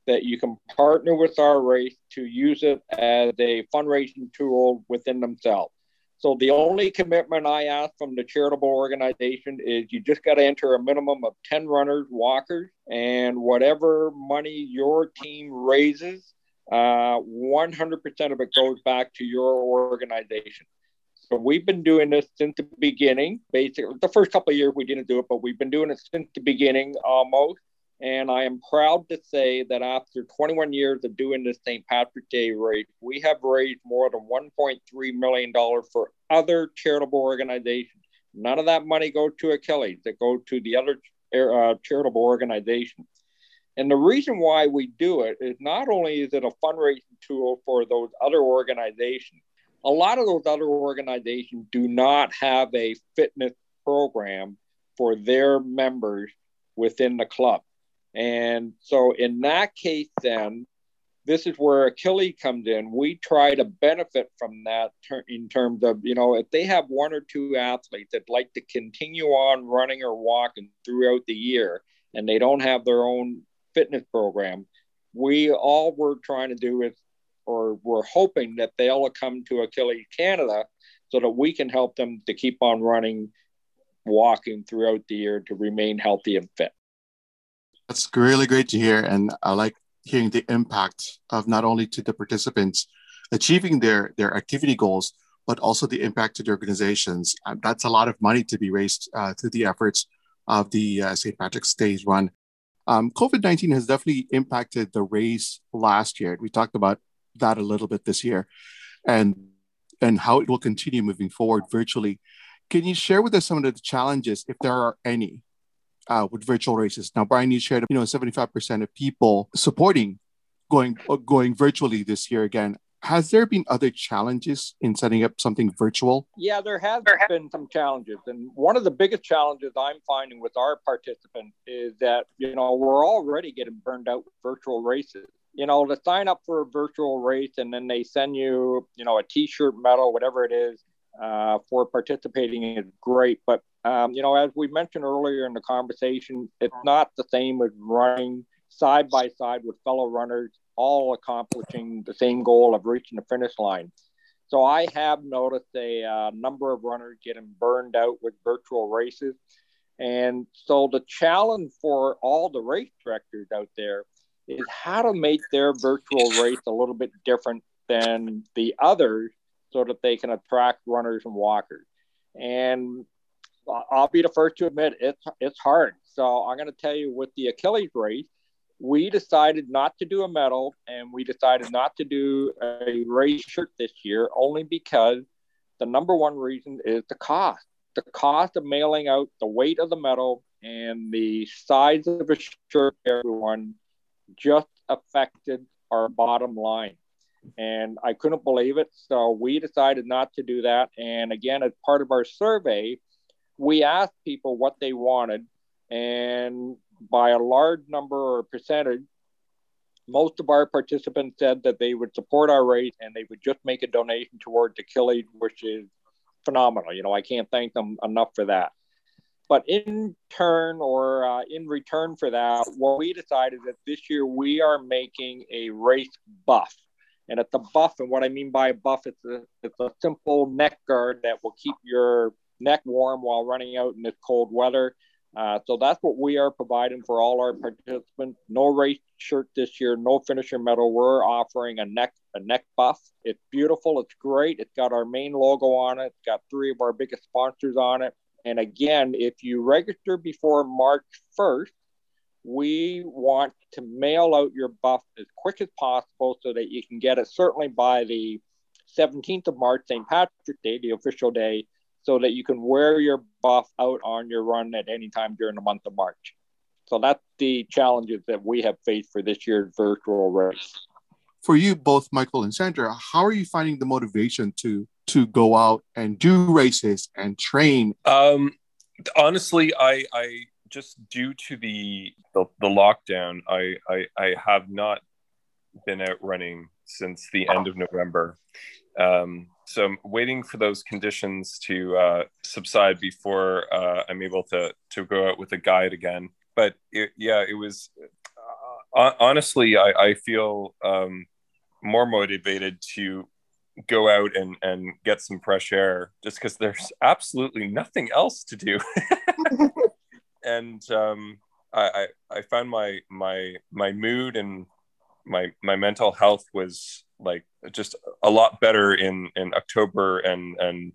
that you can partner with our race to use it as a fundraising tool within themselves. So the only commitment I ask from the charitable organization is you just got to enter a minimum of 10 runners, walkers, and whatever money your team raises, uh, 100% of it goes back to your organization. So we've been doing this since the beginning. Basically, the first couple of years we didn't do it, but we've been doing it since the beginning almost. And I am proud to say that after 21 years of doing the St. Patrick's Day race, we have raised more than $1.3 million for other charitable organizations. None of that money goes to Achilles, it goes to the other uh, charitable organizations. And the reason why we do it is not only is it a fundraising tool for those other organizations, a lot of those other organizations do not have a fitness program for their members within the club. And so in that case, then this is where Achilles comes in. We try to benefit from that ter- in terms of, you know, if they have one or two athletes that like to continue on running or walking throughout the year and they don't have their own fitness program, we all we're trying to do is, or we're hoping that they'll come to Achilles Canada so that we can help them to keep on running, walking throughout the year to remain healthy and fit. That's really great to hear. And I like hearing the impact of not only to the participants achieving their, their activity goals, but also the impact to the organizations. Uh, that's a lot of money to be raised uh, through the efforts of the uh, St. Patrick's Day run. Um, COVID 19 has definitely impacted the race last year. We talked about that a little bit this year and, and how it will continue moving forward virtually. Can you share with us some of the challenges, if there are any, uh, with virtual races? Now, Brian, you shared, you know, 75% of people supporting going going virtually this year again. Has there been other challenges in setting up something virtual? Yeah, there has been some challenges. And one of the biggest challenges I'm finding with our participants is that, you know, we're already getting burned out with virtual races. You know, to sign up for a virtual race and then they send you, you know, a t shirt, medal, whatever it is, uh, for participating is great. But, um, you know, as we mentioned earlier in the conversation, it's not the same as running side by side with fellow runners all accomplishing the same goal of reaching the finish line. So I have noticed a uh, number of runners getting burned out with virtual races. And so the challenge for all the race directors out there is how to make their virtual race a little bit different than the others so that they can attract runners and walkers. And I'll be the first to admit it's it's hard. So I'm going to tell you with the Achilles race, we decided not to do a medal and we decided not to do a race shirt this year only because the number one reason is the cost. The cost of mailing out the weight of the medal and the size of a shirt, everyone just affected our bottom line. And I couldn't believe it. So we decided not to do that. And again, as part of our survey, we asked people what they wanted. And by a large number or percentage, most of our participants said that they would support our race and they would just make a donation toward towards Achilles, which is phenomenal. You know, I can't thank them enough for that. But in turn or uh, in return for that, what we decided that this year we are making a race buff. And it's a buff, and what I mean by a buff, it's a, it's a simple neck guard that will keep your neck warm while running out in this cold weather. Uh, so that's what we are providing for all our participants. No race shirt this year, no finisher medal. We're offering a neck a neck buff. It's beautiful. It's great. It's got our main logo on it. It's got three of our biggest sponsors on it. And again, if you register before March 1st, we want to mail out your buff as quick as possible so that you can get it certainly by the 17th of March, St. Patrick's Day, the official day, so that you can wear your buff out on your run at any time during the month of March. So that's the challenges that we have faced for this year's virtual race. For you, both Michael and Sandra, how are you finding the motivation to to go out and do races and train? Um, honestly, I I just due to the the, the lockdown, I, I I have not been out running since the end of November. Um, so I'm waiting for those conditions to uh, subside before uh, I'm able to to go out with a guide again. But it, yeah, it was uh, honestly, I, I feel um, more motivated to go out and, and get some fresh air just because there's absolutely nothing else to do. and um, I, I, I found my my my mood and my my mental health was like just a lot better in in October and and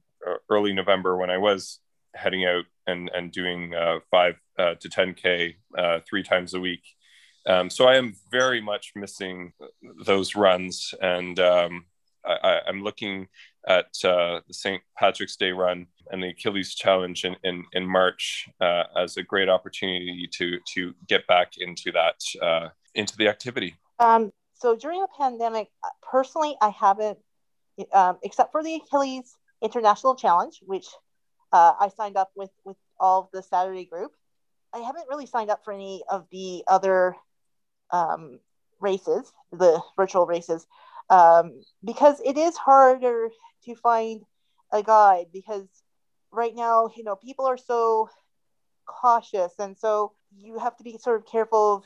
early November when I was heading out and and doing uh, five uh, to ten k uh, three times a week. Um, so I am very much missing those runs, and um, I, am looking at uh, the St. Patrick's Day run and the Achilles Challenge in in, in March uh, as a great opportunity to to get back into that uh, into the activity. Um, so during the pandemic, uh, personally, I haven't, um, except for the Achilles International Challenge, which uh, I signed up with with all of the Saturday group. I haven't really signed up for any of the other um, races, the virtual races, um, because it is harder to find a guide because right now, you know, people are so cautious, and so you have to be sort of careful of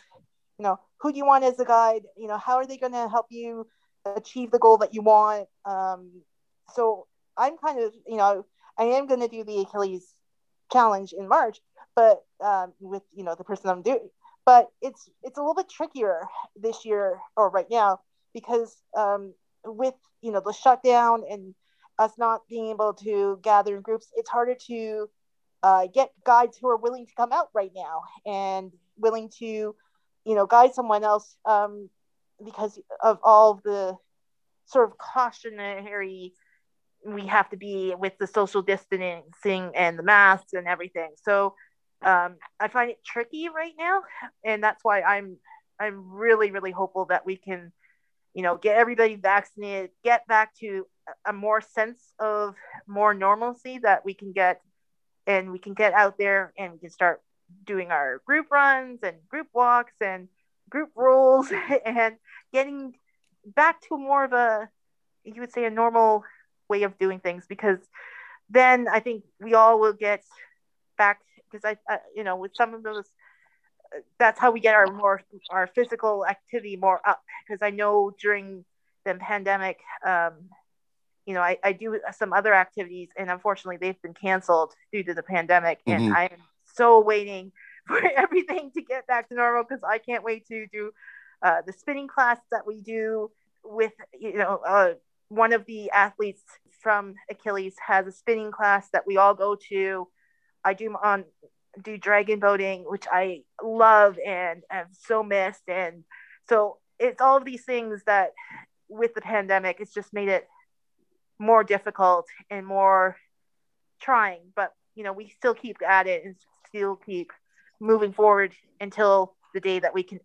you know who do you want as a guide you know how are they going to help you achieve the goal that you want? Um, so i'm kind of you know i am going to do the achilles challenge in march but um, with you know the person i'm doing but it's it's a little bit trickier this year or right now because um, with you know the shutdown and us not being able to gather in groups it's harder to uh, get guides who are willing to come out right now and willing to you know guide someone else um, because of all the sort of cautionary we have to be with the social distancing and the masks and everything. So um, I find it tricky right now, and that's why I'm I'm really really hopeful that we can, you know, get everybody vaccinated, get back to a more sense of more normalcy that we can get, and we can get out there and we can start doing our group runs and group walks and group rolls and getting back to more of a you would say a normal way of doing things because then I think we all will get back because I, I you know with some of those that's how we get our more our physical activity more up because I know during the pandemic um, you know I, I do some other activities and unfortunately they've been canceled due to the pandemic mm-hmm. and I'm so waiting for everything to get back to normal because I can't wait to do uh, the spinning class that we do with you know uh, one of the athletes from Achilles has a spinning class that we all go to. I do on do dragon boating, which I love and have so missed. And so it's all of these things that with the pandemic, it's just made it more difficult and more trying. But you know, we still keep at it and still keep moving forward until the day that we can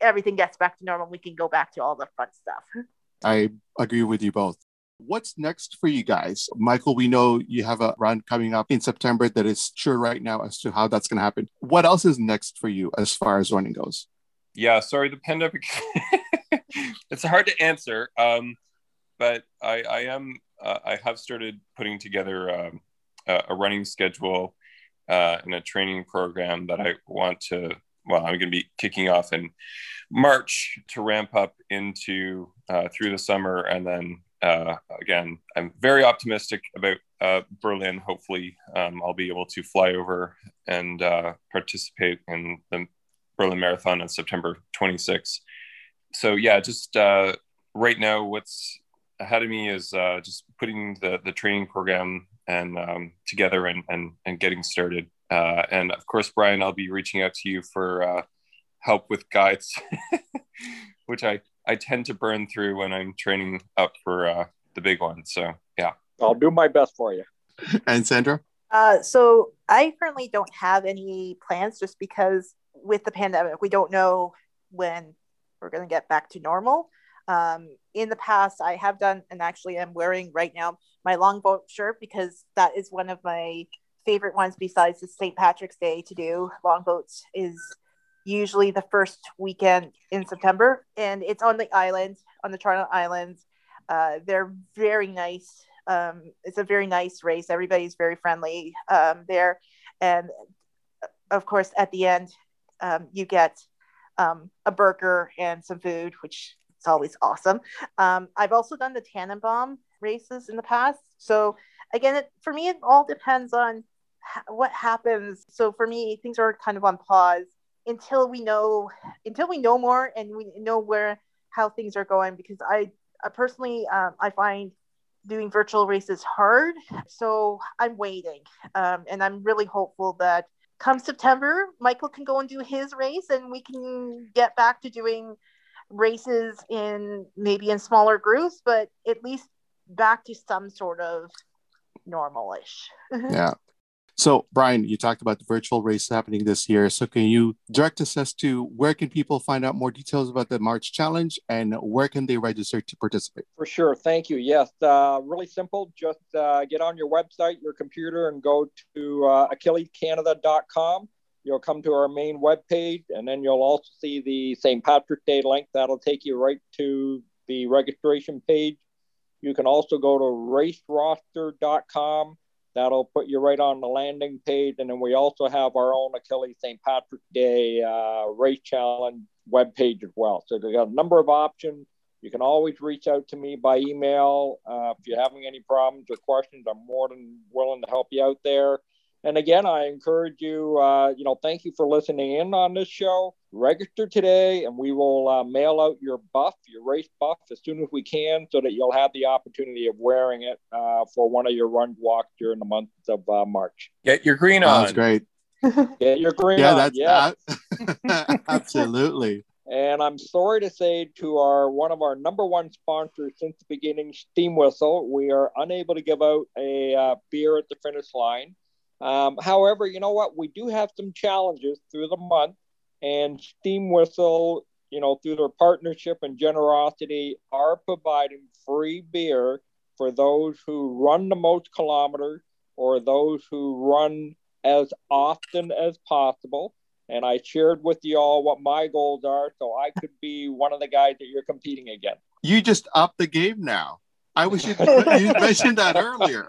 everything gets back to normal. We can go back to all the fun stuff. I agree with you both. What's next for you guys? Michael, we know you have a run coming up in September that is sure right now as to how that's going to happen. What else is next for you as far as running goes? Yeah, sorry, the pandemic, it's hard to answer. Um, but I, I am, uh, I have started putting together um, a, a, running schedule uh, and a training program that I want to well, I'm going to be kicking off in March to ramp up into uh, through the summer. And then uh, again, I'm very optimistic about uh, Berlin. Hopefully, um, I'll be able to fly over and uh, participate in the Berlin Marathon on September 26th. So, yeah, just uh, right now, what's ahead of me is uh, just putting the, the training program and um, together and, and, and getting started. Uh, and of course, Brian, I'll be reaching out to you for uh, help with guides, which I, I tend to burn through when I'm training up for uh, the big one. So, yeah. I'll do my best for you. And Sandra? Uh, so, I currently don't have any plans just because with the pandemic, we don't know when we're going to get back to normal. Um, in the past, I have done, and actually, I'm wearing right now my longboat shirt because that is one of my favorite ones besides the St. Patrick's Day to do longboats is usually the first weekend in September, and it's on the island, on the Toronto Islands. Uh, they're very nice. Um, it's a very nice race. Everybody's very friendly um, there, and uh, of course, at the end, um, you get um, a burger and some food, which is always awesome. Um, I've also done the Tannenbaum races in the past, so again, it, for me, it all depends on what happens. So for me things are kind of on pause until we know until we know more and we know where how things are going because i, I personally um, i find doing virtual races hard. So i'm waiting um, and i'm really hopeful that come september michael can go and do his race and we can get back to doing races in maybe in smaller groups but at least back to some sort of normalish yeah so, Brian, you talked about the virtual race happening this year. So, can you direct us as to where can people find out more details about the March Challenge and where can they register to participate? For sure. Thank you. Yes, uh, really simple. Just uh, get on your website, your computer, and go to uh, AchillesCanada.com. You'll come to our main webpage, and then you'll also see the St. Patrick's Day link. That'll take you right to the registration page. You can also go to raceroster.com That'll put you right on the landing page. And then we also have our own Achilles St. Patrick's Day uh, Race Challenge webpage as well. So there's a number of options. You can always reach out to me by email. Uh, if you're having any problems or questions, I'm more than willing to help you out there. And again, I encourage you, uh, you know, thank you for listening in on this show. Register today, and we will uh, mail out your buff, your race buff, as soon as we can, so that you'll have the opportunity of wearing it uh, for one of your run walks during the month of uh, March. Get your green on. That's great. Get your green on. yeah, on. That's, yeah, absolutely. And I'm sorry to say to our one of our number one sponsors since the beginning, Steam Whistle, we are unable to give out a uh, beer at the finish line. Um, however, you know what? We do have some challenges through the month, and Steam Whistle, you know, through their partnership and generosity, are providing free beer for those who run the most kilometers or those who run as often as possible and I shared with you all what my goals are, so I could be one of the guys that you're competing against. You just upped the game now. I wish you, you mentioned that earlier.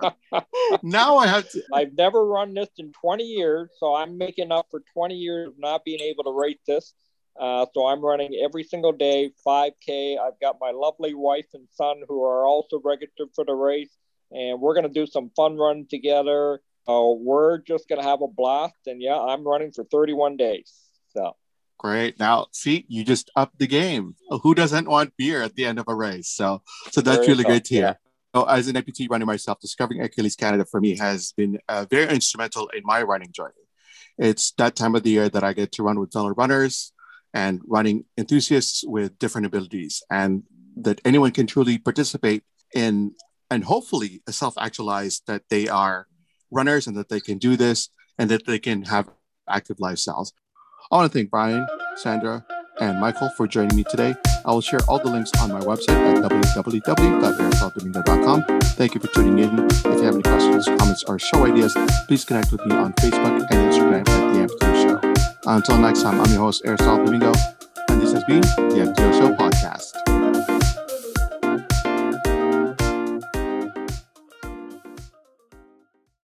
Now I have to. I've never run this in 20 years, so I'm making up for 20 years of not being able to rate this. Uh, so I'm running every single day, 5K. I've got my lovely wife and son who are also registered for the race, and we're going to do some fun runs together. So we're just going to have a blast. And yeah, I'm running for 31 days. So great. Now, see, you just upped the game. Who doesn't want beer at the end of a race? So, so that's really great to hear. Yeah. So as an amputee runner myself, discovering Achilles Canada for me has been uh, very instrumental in my running journey. It's that time of the year that I get to run with fellow runners and running enthusiasts with different abilities, and that anyone can truly participate in and hopefully self actualize that they are runners and that they can do this and that they can have active lifestyles. I want to thank Brian, Sandra, and Michael for joining me today. I will share all the links on my website at www.aristodomingo.com. Thank you for tuning in. If you have any questions, comments, or show ideas, please connect with me on Facebook and Instagram at The AmpuTO Show. Until next time, I'm your host, Aristotle Domingo, and this has been The AmpuTO Show Podcast.